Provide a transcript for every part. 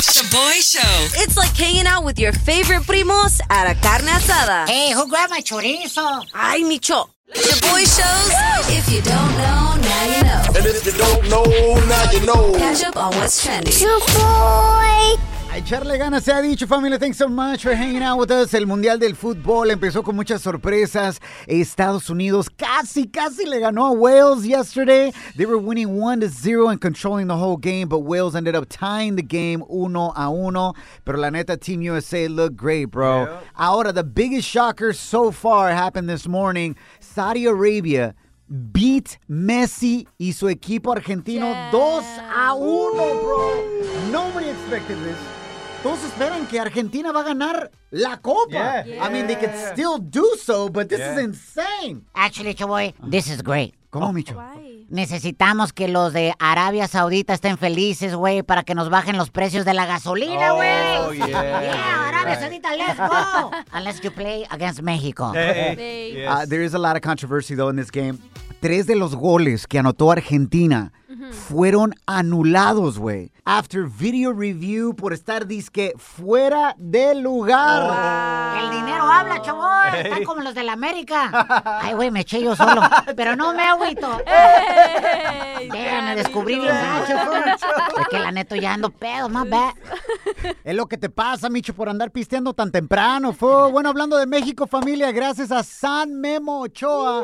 Shoboy Show. It's like hanging out with your favorite primos at a carne asada. Hey, who grabbed my chorizo? Ay, Micho. Shoboy Shows. If you don't know, now you know. And if you don't know, now you know. Catch up on what's trending. A echarle ganas se ha dicho, familia. Thanks so much for hanging out with us. El Mundial del Fútbol empezó con muchas sorpresas. Estados Unidos casi, casi le ganó a Wales yesterday. They were winning 1 to 0 and controlling the whole game, but Wales ended up tying the game uno a uno. Pero la neta, Team USA looked great, bro. Ahora, the biggest shocker so far happened this morning. Saudi Arabia beat Messi y su equipo argentino 2 a 1, bro. Nobody expected this. Todos esperan que Argentina va a ganar la copa. Yeah. I mean, they could still do so, but this is insane. Actually, Choboy, this is great. ¿Cómo, Micho? Necesitamos que los de Arabia Saudita estén felices, güey, para que nos bajen los precios de la gasolina, güey. Oh, yeah. Yeah, Arabia Saudita, let's go. Unless you play against Mexico. Hey, yes. Uh, there is a lot of controversy, though, in this game. Tres de los goles que anotó Argentina fueron anulados, güey. After video review por estar disque fuera de lugar. El dinero habla, Choboy. Están como los de la América. Ay, güey, me eché yo solo. Pero no me agüito. Damn, me descubrí bien gacho, fool. Es que la neto ya ando pedo, más bad. Es lo que te pasa, Micho, por andar pisteando tan temprano. Fue bueno hablando de México, familia, gracias a San Memo Ochoa.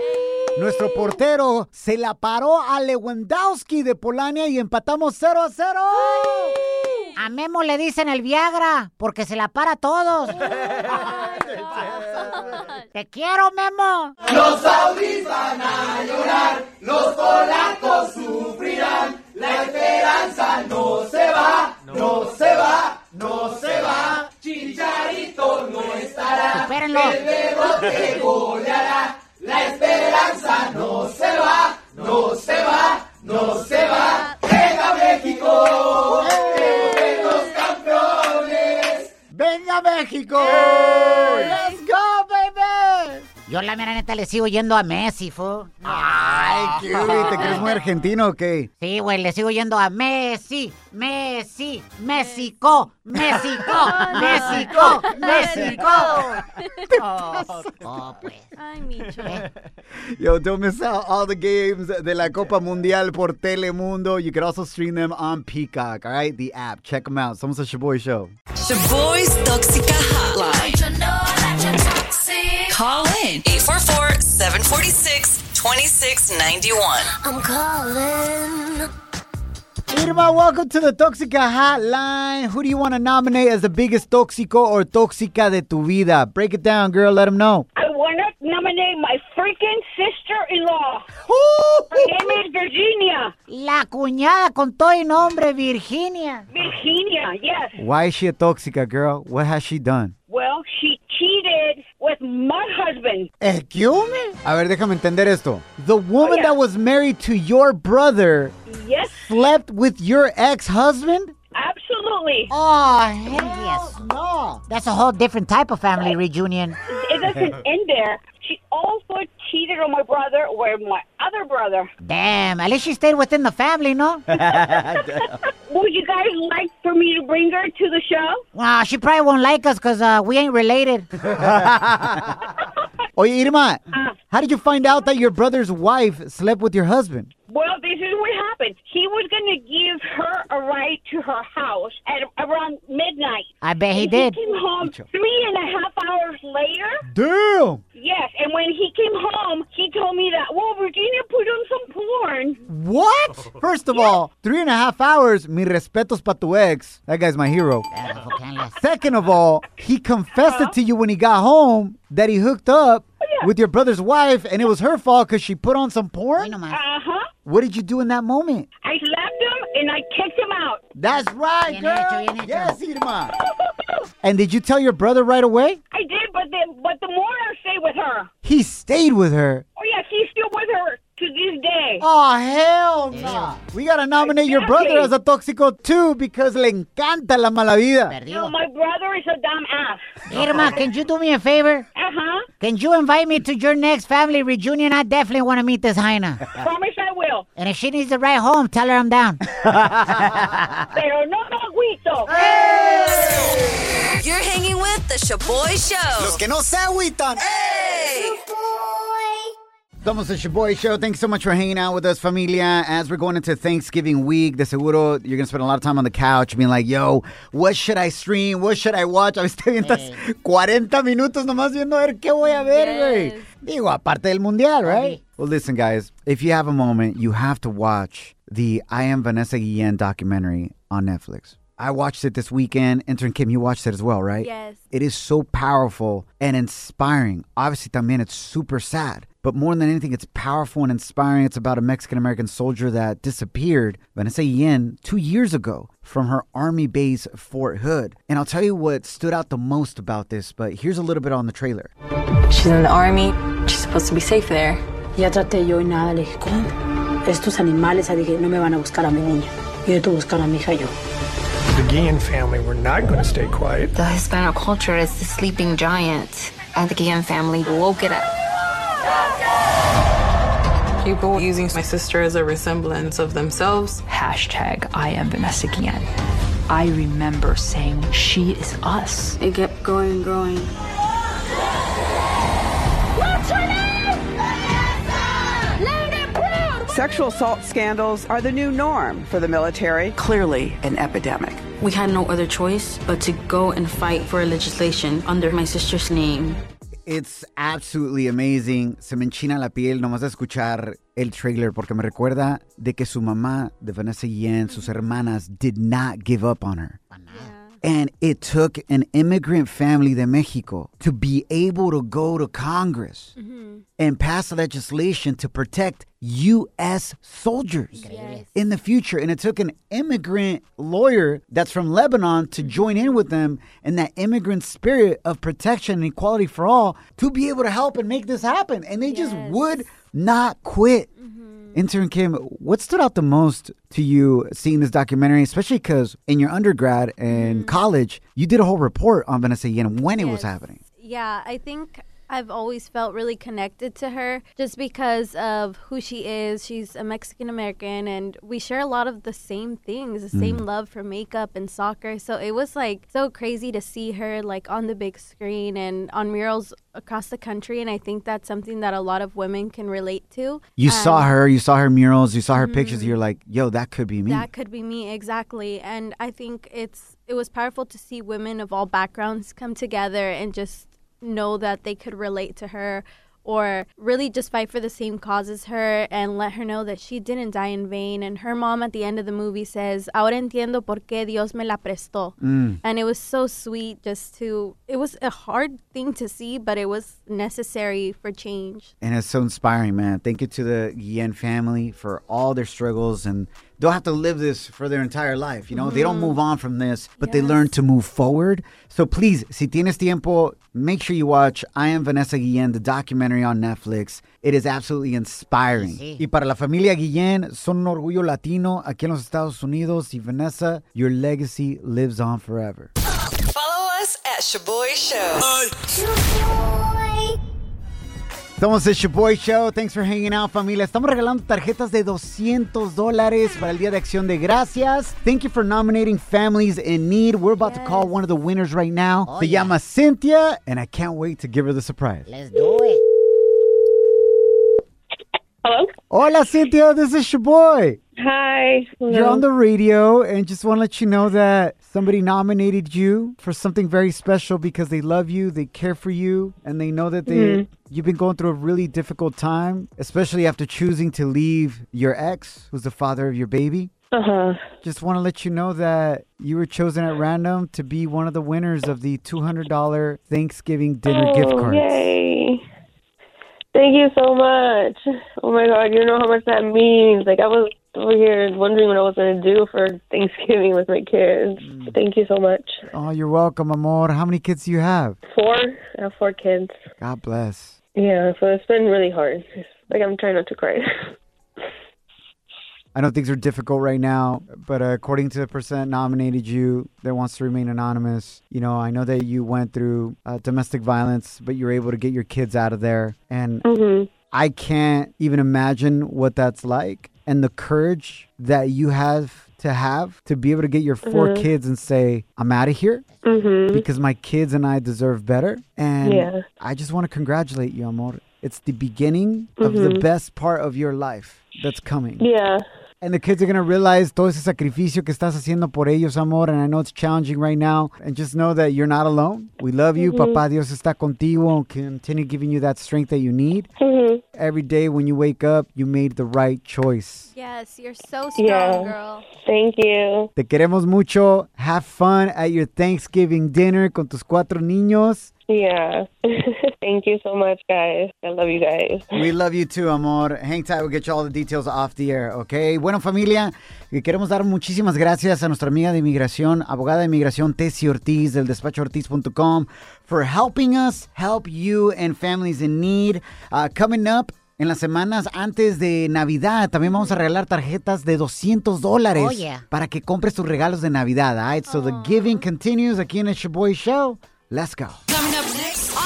Nuestro portero se la paró a Lewandowski de Polania y empatamos 0 a 0. A Memo le dicen el Viagra, porque se la para a todos. Te quiero, Memo. Los saudis van a llorar, los polacos sufrirán. La esperanza no se va, no se va, no se va. Chicharito no estará, Supérenlo. el bebote goleará. La esperanza no se va, no se va, no se va. ¡Venga México! ¡Venga los campeones! ¡Venga, México! ¡Let's go! Yo la mera neta le sigo yendo a Messi, fu. Ay, ¿qué? ¿Te crees muy argentino o qué? Sí, güey, le sigo yendo a Messi, Messi, México, México, México, México. Oh, oh, pues. Ay, Micho. Yo, don't miss out all the games de la Copa Mundial por Telemundo. You can also stream them on Peacock, all right? The app. Check them out. Somos a Shaboy Show. Shaboy's Toxica Hotline. Call in 844-746-2691. I'm calling. Irma, welcome to the Toxica Hotline. Who do you want to nominate as the biggest tóxico or tóxica de tu vida? Break it down, girl. Let them know. I want to nominate my freaking sister-in-law. Her name is Virginia. La cuñada con todo y nombre, Virginia. Virginia, yes. Why is she a tóxica, girl? What has she done? Well, she cheated with my husband. Excuse? A ver, déjame entender esto. The woman Oh, yeah. that was married to your brother Yes, slept with your ex-husband? Absolutely. Oh, hell yes. No. That's a whole different type of family reunion. It doesn't end there. She also cheated on my brother with my other brother. Damn, at least she stayed within the family, no? Would you guys like for me to bring her to the show? Well, she probably won't like us because uh, we ain't related. Oye, Irma, Ah. how did you find out that your brother's wife slept with your husband? Well, this is what happened. He was going to give her a ride to her house at around midnight. I bet he And did. He came home three and a half hours later. Damn! Yes, and when he came home, he told me that, well, Virginia put on some porn. What? First of all, three and a half hours, mi respetos pa tu ex. That guy's my hero. Second of all, he confessed it to you when he got home that he hooked up with your brother's wife and it was her fault because she put on some porn? Uh-huh. What did you do in that moment? I slapped him and I kicked him out. That's right, Bien girl. hecho, bien hecho. Yes, Irma. And did you tell your brother right away? I did, but the, but the more I stay with her. He stayed with her. Oh, yes, he's still with her to this. Oh, hell no. We gotta nominate your brother as a tóxico too because le encanta la mala vida. No, my brother is a dumb ass. Irma, can you do me a favor? Uh-huh. Can you invite me to your next family reunion? I definitely want to meet this Jaina. Promise I will. And if she needs to ride home, tell her I'm down. Pero no me agüito. Hey! You're hanging with the Shoboy Show. Los que no se agüitan. Hey! Somos the Shoboy Show. Thanks so much for hanging out with us, familia. As we're going into Thanksgiving week, de seguro you're going to spend a lot of time on the couch being like, yo, what should I stream? What should I watch? A veces te avientas 40 minutos nomás viendo a ver qué voy a ver, güey. Digo, aparte del mundial, right? Well, listen, guys, if you have a moment, you have to watch the I Am Vanessa Guillen documentary on Netflix. I watched it this weekend. Intern Kim, you watched it as well, right? Yes. It is so powerful and inspiring. Obviously, también it's super sad. But more than anything, it's powerful and inspiring. It's about a Mexican American soldier that disappeared, Vanessa Guillen, two years ago from her army base, Fort Hood. And I'll tell you what stood out the most about this, but here's a little bit on the trailer. She's in the army. She's supposed to be safe there. Ya traté yo y nada, le dije, ¿cómo? Estos animales, dije, no me van a buscar a mi niña. Yo tengo que buscar a mi hija yo. The Guillen family were not going to stay quiet. The Hispanic culture is the sleeping giant, and the Guillen family woke it up. People using my sister as a resemblance of themselves. Hashtag I am Vanessa Guillen. I remember saying she is us. It kept growing and growing. Sexual assault scandals are the new norm for the military. Clearly an epidemic. We had no other choice but to go and fight for legislation under my sister's name. It's absolutely amazing. Se me enchina la piel nomás de escuchar el trailer porque me recuerda de que su mamá, de Vanessa Yen, sus hermanas, did not give up on her. And it took an immigrant family de Mexico to be able to go to Congress mm-hmm. and pass legislation to protect U.S. soldiers in the future. And it took an immigrant lawyer that's from Lebanon to mm-hmm. join in with them in that immigrant spirit of protection and equality for all to be able to help and make this happen. And they just would not quit. Mm-hmm. Intern Kim, what stood out the most to you seeing this documentary, especially because in your undergrad and mm. college, you did a whole report on Vanessa Guillen when it was happening? Yeah, I think I've always felt really connected to her just because of who she is. She's a Mexican American, and we share a lot of the same things the same mm. love for makeup and soccer. So it was like so crazy to see her like on the big screen and on murals across the country. And I think that's something that a lot of women can relate to. You saw um, her, you saw her murals, you saw her pictures, mm-hmm. you're like, yo, that could be me. That could be me exactly, and I think it's it was powerful to see women of all backgrounds come together and just know that they could relate to her or really just fight for the same cause as her and let her know that she didn't die in vain. And her mom at the end of the movie says, Ahora entiendo por qué Dios me la prestó. Mm. And it was so sweet just to, it was a hard thing to see, but it was necessary for change. And it's so inspiring, man. Thank you to the Guillen family for all their struggles and they'll have to live this for their entire life. You know, they don't move mm-hmm. on from this, but they learn to move forward. So please, si tienes tiempo, make sure you watch I Am Vanessa Guillen, the documentary on Netflix. It is absolutely inspiring. Y para la familia Guillen, son un orgullo latino aquí en los Estados Unidos. Y Vanessa, your legacy lives on forever. Follow us at Shoboy Show. Somos el Shoboy Show. Thanks for hanging out, familia. Estamos regalando tarjetas de 200 dólares para el Día de Acción de Gracias. Thank you for nominating families in need. We're about to call one of the winners right now. Oh, Se yeah. llama Cynthia, and I can't wait to give her the surprise. Let's do it. Hello? Hola, Cynthia. This is Shoboy. Hi. You're on the radio, and just want to let you know that somebody nominated you for something very special because they love you, they care for you, and they know that they Mhm. you've been going through a really difficult time, especially after choosing to leave your ex, who's the father of your baby. Uh-huh. Just want to let you know that you were chosen at random to be one of the winners of the $200 Thanksgiving dinner gift Oh, cards. Yay. Thank you so much. Oh my god, you know how much that means. Like I was over here wondering what I was gonna do for Thanksgiving with my kids. Mm. Thank you so much. Oh, you're welcome, amor. How many kids do you have? Four? I have four kids. God bless. Yeah, so it's been really hard. It's like I'm trying not to cry. I know things are difficult right now, but uh, according to the percent nominated you that wants to remain anonymous, you know, I know that you went through uh, domestic violence, but you were able to get your kids out of there. And Mhm. I can't even imagine what that's like and the courage that you have to have to be able to get your 4 Mhm. kids and say, I'm out of here Mhm. because my kids and I deserve better. And Yeah. I just want to congratulate you, amor. It's the beginning of the Mhm. best part of your life that's coming. Yeah. And the kids are going to realize todo ese sacrificio que estás haciendo por ellos, amor. And I know it's challenging right now. And just know that you're not alone. We love you. Mhm. Papá Dios está contigo continue giving you that strength that you need. Mhm. Every day when you wake up, you made the right choice. Yes, you're so strong, Yeah. girl. Thank you. Te queremos mucho. Have fun at your Thanksgiving dinner con tus cuatro niños. Yeah. Thank you so much, guys. I love you guys. We love you too, amor. Hang tight, we'll get you all the details off the air, okay? Bueno, familia, que queremos dar muchísimas gracias a nuestra amiga de inmigración, abogada de inmigración Tessie Ortiz del despachoortiz.com for helping us help you and families in need. Uh, coming up en las semanas antes de Navidad, también vamos a regalar tarjetas de 200 dólares Oh, yeah. para que compres tus regalos de Navidad, all right? So the giving continues aquí en el Shaboy Show. Let's go.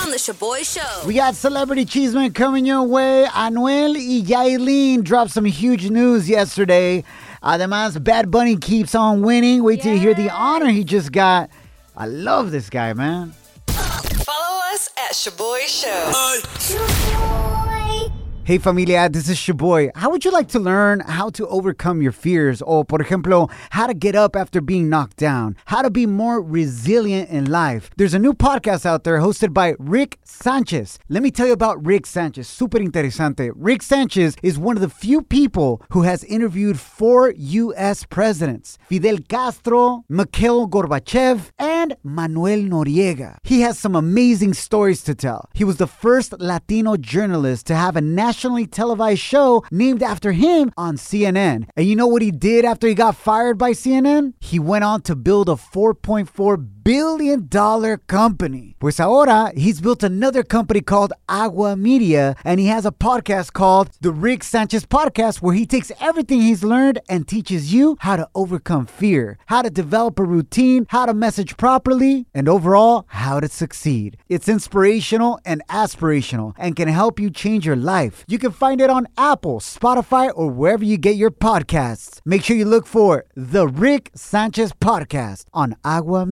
Coming up next on the Shoboy Show. We got Celebrity Chisme coming your way. Anuel y Yailin dropped some huge news yesterday. Además, Bad Bunny keeps on winning. Wait till you hear the honor he just got. I love this guy, man. Follow us at Shoboy Show. Hey familia, this is Shoboy. How would you like to learn how to overcome your fears? Or, por ejemplo, how to get up after being knocked down? How to be more resilient in life? There's a new podcast out there hosted by Rick Sanchez. Let me tell you about Rick Sanchez. Super interesante. Rick Sanchez is one of the few people who has interviewed four U.S. presidents Fidel Castro, Mikhail Gorbachev, and Manuel Noriega. He has some amazing stories to tell. He was the first Latino journalist to have a nationally televised show named after him on CNN. And you know what he did after he got fired by CNN? He went on to build a $4.4 billion dollar company. Pues ahora, he's built another company called Agua Media, and he has a podcast called The Rick Sanchez Podcast, where he takes everything he's learned and teaches you how to overcome fear, how to develop a routine, how to message properly, and overall, how to succeed. It's inspirational and aspirational and can help you change your life. You can find it on Apple, Spotify, or wherever you get your podcasts. Make sure you look for The Rick Sanchez Podcast on Agua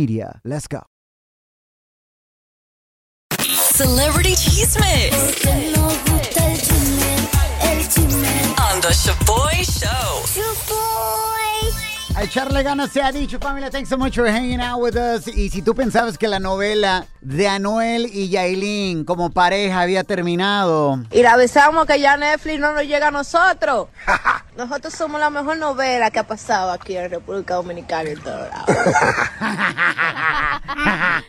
Media. Let's go. Celebrity Cheeseman. On the Shaboy Show. A echarle ganas se ha dicho, familia. Thanks so much for hanging out with us. Y si tú pensabas que la novela de Anuel y Yailin como pareja había terminado, Y le avisamos que ya Netflix no nos llega a nosotros. Nosotros somos la mejor novela que ha pasado aquí en República Dominicana y lados.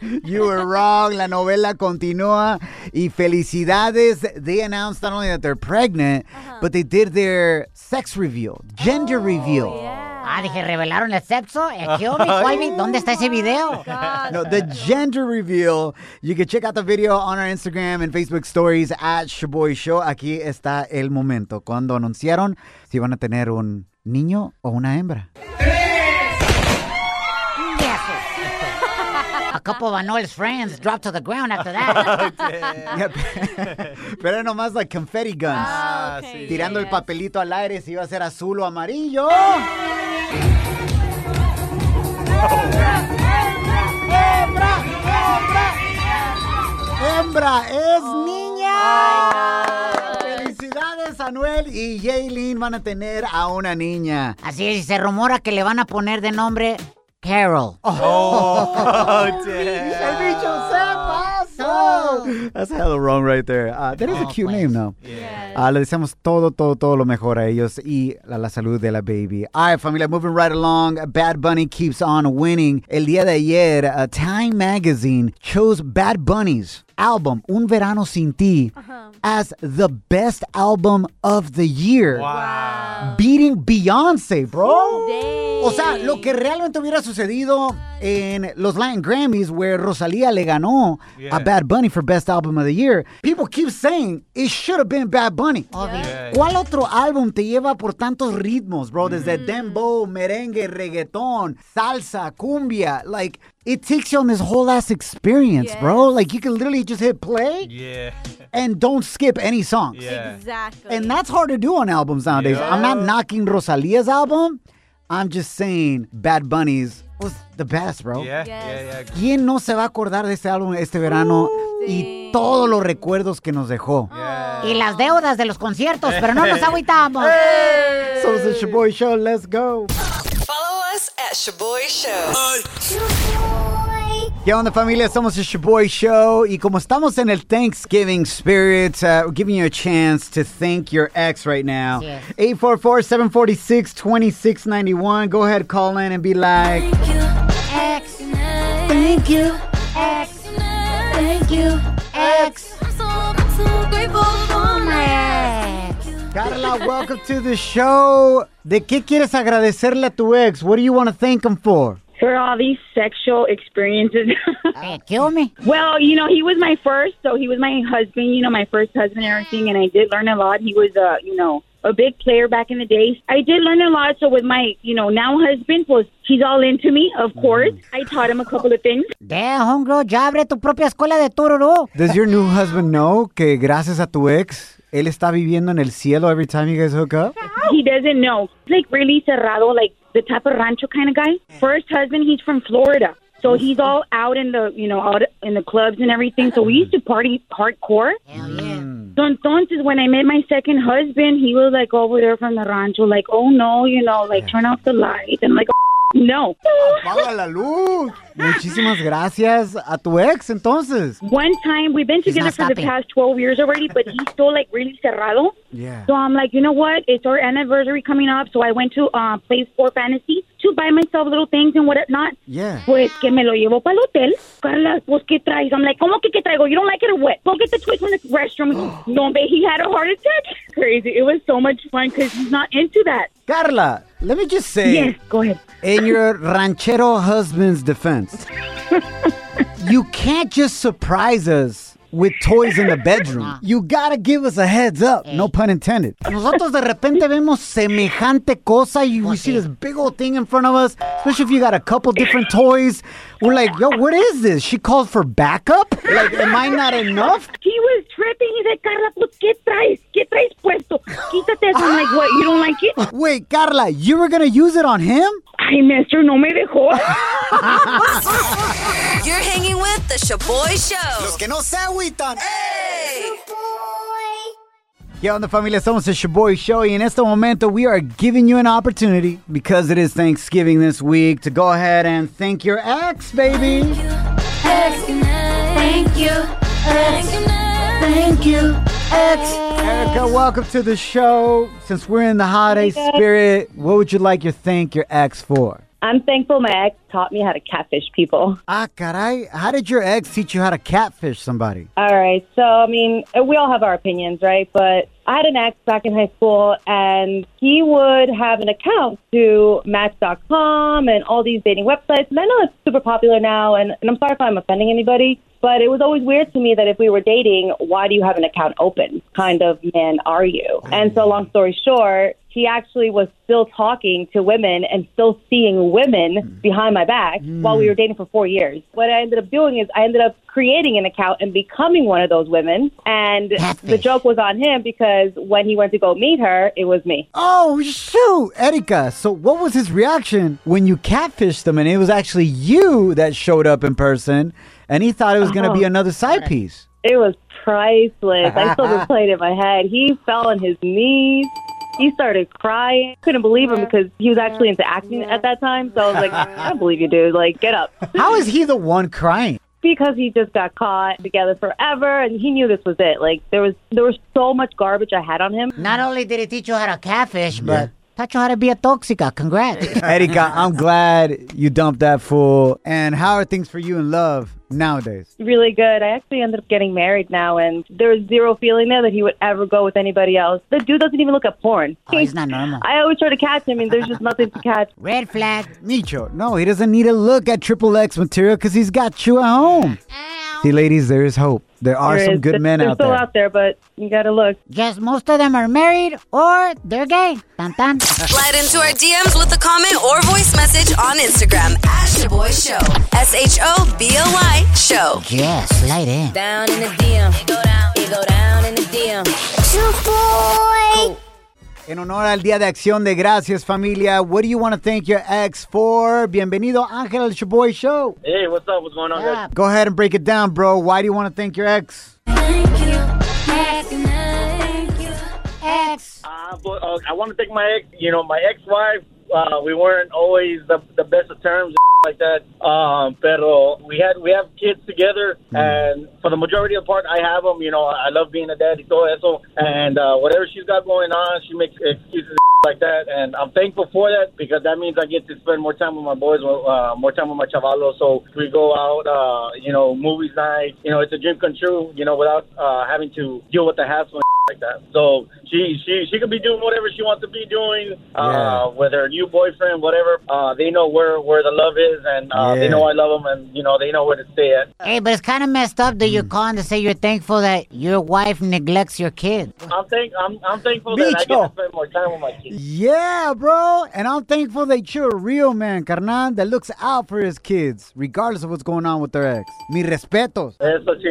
you were wrong. La novela continúa. Y felicidades. They announced not only that they're pregnant, but they did their sex reveal, gender reveal. Ah, dije, ¿revelaron el sexo? Eh. ¿Dónde está ese video? No, the gender reveal. You can check out the video on our Instagram and Facebook stories at Shaboy Show. Aquí está el momento cuando anunciaron si van a tener un niño o una hembra. Couple of Anuel's friends dropped to the ground after that. Pero era nomás like confetti guns. Ah, Tirando el papelito al aire si iba a ser azul o amarillo. ¡Hembra! ¡Hembra! ¡Hembra! ¡Es niña! Felicidades, Anuel y Jaylin van a tener a una niña. Así es, y se rumora que le van a poner de nombre Carol. Oh, That's hella wrong right there. Uh, that is a cute name, though. Uh, le deseamos todo, todo, todo lo mejor a ellos y la, la salud de la baby. All right, familia, moving right along. Bad Bunny keeps on winning. El día de ayer, uh, Time Magazine chose Bad Bunny's album, Un Verano Sin Ti, as the best album of the year. Beating Beyonce, bro. O sea, lo que realmente hubiera sucedido en los Latin Grammys, where Rosalía le ganó Yeah. a Bad Bunny for Best Album of the Year, people keep saying it should have been Bad Bunny. Oh, yeah. ¿Cuál otro álbum te lleva por tantos ritmos, bro? Desde mm. dembow, merengue, reggaetón, salsa, cumbia. Like, it takes you on this whole ass experience, bro. Like, you can literally just hit play Yeah. and don't skip any songs. Yeah. Exactly. And that's hard to do on albums nowadays. Yeah. I'm not knocking Rosalia's album. I'm just saying Bad Bunny's was the best, bro. Yeah, yeah, yeah. ¿Quién no se va a acordar de este álbum este verano y todos los recuerdos que nos dejó? Y las deudas de los conciertos, pero no nos agüitamos. So it's the Shaboy Show. Let's go. Follow us at Shaboy Show. ¿Qué onda familia? Somos el Shoboy Show y como estamos en el Thanksgiving spirit, uh, we're giving you a chance to thank your ex right now. 844-746-2691. Go ahead, call in and be like, X. Thank you. X. Thank you. X. I'm so, I'm so grateful for my ex. Carla, welcome to the show. ¿De qué quieres agradecerle a tu ex? What do you want to thank him for? For all these sexual experiences. kill me. Well, you know, he was my first, so he was my husband, you know, my first husband and everything, and I did learn a lot. He was, uh, you know, a big player back in the days. I did learn a lot. So with my, you know, now husband, pues he's all into me, of course. I taught him a couple of things. Damn, homegirl, ya abre tu propia escuela de tururú. Does your new husband know que gracias a tu ex, él está viviendo en el cielo every time you guys hook up? He doesn't know. He's like really cerrado, like the type of rancho kind of guy. Mm. First husband, he's from Florida. So he's all out in the, you know, out in the clubs and everything. So we used to party hardcore. So entonces, when I met my second husband, he was like over there from the rancho, like, oh no, you know, like turn off the light. And like, no. Apaga la luz. Muchísimas gracias a tu ex, entonces. One time, we've been together for the past 12 years already, but he's still like really cerrado. Yeah. So I'm like, you know what? It's our anniversary coming up. So I went to uh, Play Sport Fantasy to buy myself little things and whatnot. Yeah. Pues que me lo llevo para el hotel. Carla, pues ¿qué traes? I'm like, ¿cómo que qué traigo? You don't like it or what? Go get the toys from the restroom. no, but he had a heart attack. Crazy. It was so much fun because he's not into that. Carla, let me just say. Yes, go ahead. In your ranchero husband's defense, you can't just surprise us with toys in the bedroom. You gotta give us a heads up. No eh. pun intended. Nosotros de repente vemos semejante cosa y we see this big old thing in front of us, especially if you got a couple different toys. We're like, yo, what is this? She called for backup? Like, am I not enough? He was tripping. He said, Carla, pues ¿qué traes? ¿Qué traes puesto? Quítate eso. I'm like, what? You don't like it? Wait, Carla, you were gonna use it on him? Ay, maestro, no me dejó. You're hanging with the Shoboy Show. Los que no se agüitan. ¿Qué onda familia? Somos el Shoboy Show y en este momento we are giving you an opportunity because it is Thanksgiving this week to go ahead and thank your ex, baby. X. Thank you. X. Thank you. X. Erica, welcome to the show. Since we're in the holiday Hey, spirit, what would you like to thank your ex for? I'm thankful my ex taught me how to catfish people. Ah, caray. How did your ex teach you how to catfish somebody? All right. So, I mean, we all have our opinions, right? But I had an ex back in high school, and he would have an account to Match.com and all these dating websites. And I know it's super popular now, and, and I'm sorry if I'm offending anybody, but it was always weird to me that if we were dating, why do you have an account open? Kind of man are you? And so, long story short, he actually was still talking to women and still seeing women behind my back while we were dating for four years. What I ended up doing is I ended up creating an account and becoming one of those women. And the joke was on him because when he went to go meet her, it was me. Oh, shoot, Erika. So, what was his reaction when you catfished him and it was actually you that showed up in person and he thought it was going to be Oh. another side piece? It was priceless. I still just played it in my head. He fell on his knees. He started crying. Couldn't believe him because he was actually into acting at that time. So I was like, I don't believe you, dude. Like, get up. How is he the one crying? because he just got caught together forever and he knew this was it. Like there was there was so much garbage I had on him. Not only did he teach you how to catfish, but taught you how to be a toxica. Congrats. Erika, I'm glad you dumped that fool. And how are things for you in love nowadays? Really good. I actually ended up getting married now and there's zero feeling there that he would ever go with anybody else. The dude doesn't even look at porn. Oh, he's not normal. I always try to catch him and there's just nothing to catch. Red flag. Micho, no, he doesn't need to look at Triple X material because he's got you at home. Ah. See, ladies, there is hope. There are There some is- good they're- men they're out still there. out there, but you gotta look. Just most of them are married or they're gay. Tan tan. Slide into our DMs with a comment or voice message on Instagram at Shoboy Show. S H O B O Y Show. Yeah, slide in. Down in the DM. It go down. It go down in the DM. Shoboy. En honor al Día de Acción de Gracias, familia, what do you want to thank your ex for? Bienvenido, Ángel, al Shoboy Show. Hey, what's up? What's going on, guys? Go ahead and break it down, bro. Why do you want to thank your ex? Ex. Uh, but, uh, I want to thank my ex. You know, my ex-wife. Uh, we weren't always the, the best of terms like that. Um, pero we had we have kids together, and for the majority of the part, I have them. You know, I love being a dad y todo eso, and uh, whatever she's got going on, she makes excuses like that, and I'm thankful for that because that means I get to spend more time with my boys, uh, more time with my chavalos. So we go out, uh, you know, movies night. You know, it's a dream come true. You know, without uh, having to deal with the hassle that. So she she she could be doing whatever she wants to be doing, uh, with her new boyfriend, whatever. Uh, they know where where the love is, and uh, they know I love them, and you know they know where to stay at. Hey, but it's kind of messed up that you're calling to say you're thankful that your wife neglects your kid. I'm thank I'm I'm thankful that I get to spend more time with my kids. Yeah, bro. And I'm thankful that you're a real man, carnal, that looks out for his kids, regardless of what's going on with their ex. Mi respetos. Eso sí.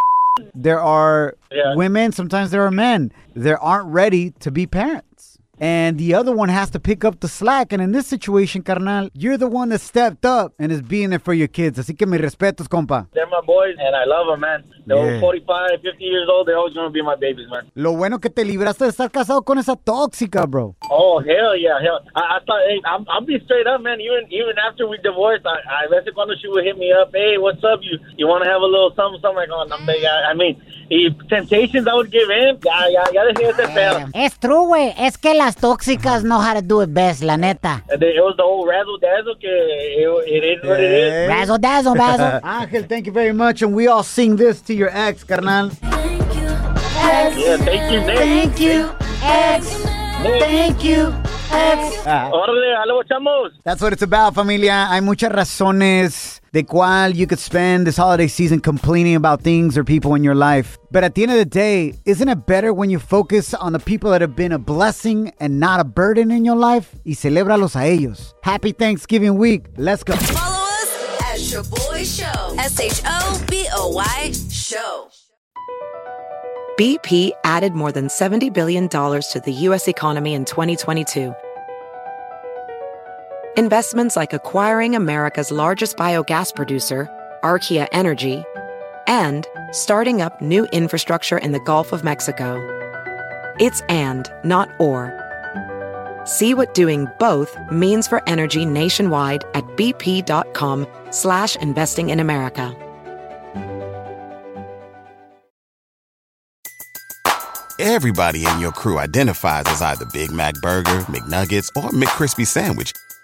There are Yeah. women, sometimes there are men that aren't ready to be parents. And the other one has to pick up the slack. And in this situation, carnal, you're the one that stepped up and is being there for your kids. Así que mi respetos, compa. They're my boys, and I love them, man. They're Yeah. 45, 50 years old. They're always gonna be my babies, man. Lo bueno que te libraste de estar casado con esa tóxica, bro. Oh hell yeah, hell! I, I thought, hey, I'm, I'll be straight up, man. Even even after we divorced, I, I veces cuando she would hit me up, hey, what's up? You you want to have a little something, something like, oh, no, I, I mean, y temptations I would give in. Ya, ya, ya dejé ese pedo. Es true, güey. Es que las tóxicas know how to do it best, la neta. And then It was the whole razzle dazzle. Que it, it is what it is. Razzle dazzle, bazzle. Ángel, thank you very much. And we all sing this to your ex, carnal. Yeah, thank you, Nick. Thank you, ex. Thank you, ex. Órale, algo, chamos. That's what it's about, familia. Hay muchas razones de cual you could spend this holiday season complaining about things or people in your life. But at the end of the day, isn't it better when you focus on the people that have been a blessing and not a burden in your life? Y celébralos a ellos. Happy Thanksgiving week. Let's go. Follow us at Your Boy Show. S H O B O Y Show. BP added more than $70 billion to the U.S. economy in 2022. Investments like acquiring America's largest biogas producer, Archaea Energy, and starting up new infrastructure in the Gulf of Mexico. It's and, not or. See what doing both means for energy nationwide at bp.com slash investing in America. Everybody in your crew identifies as either Big Mac Burger, McNuggets, or McCrispy Sandwich.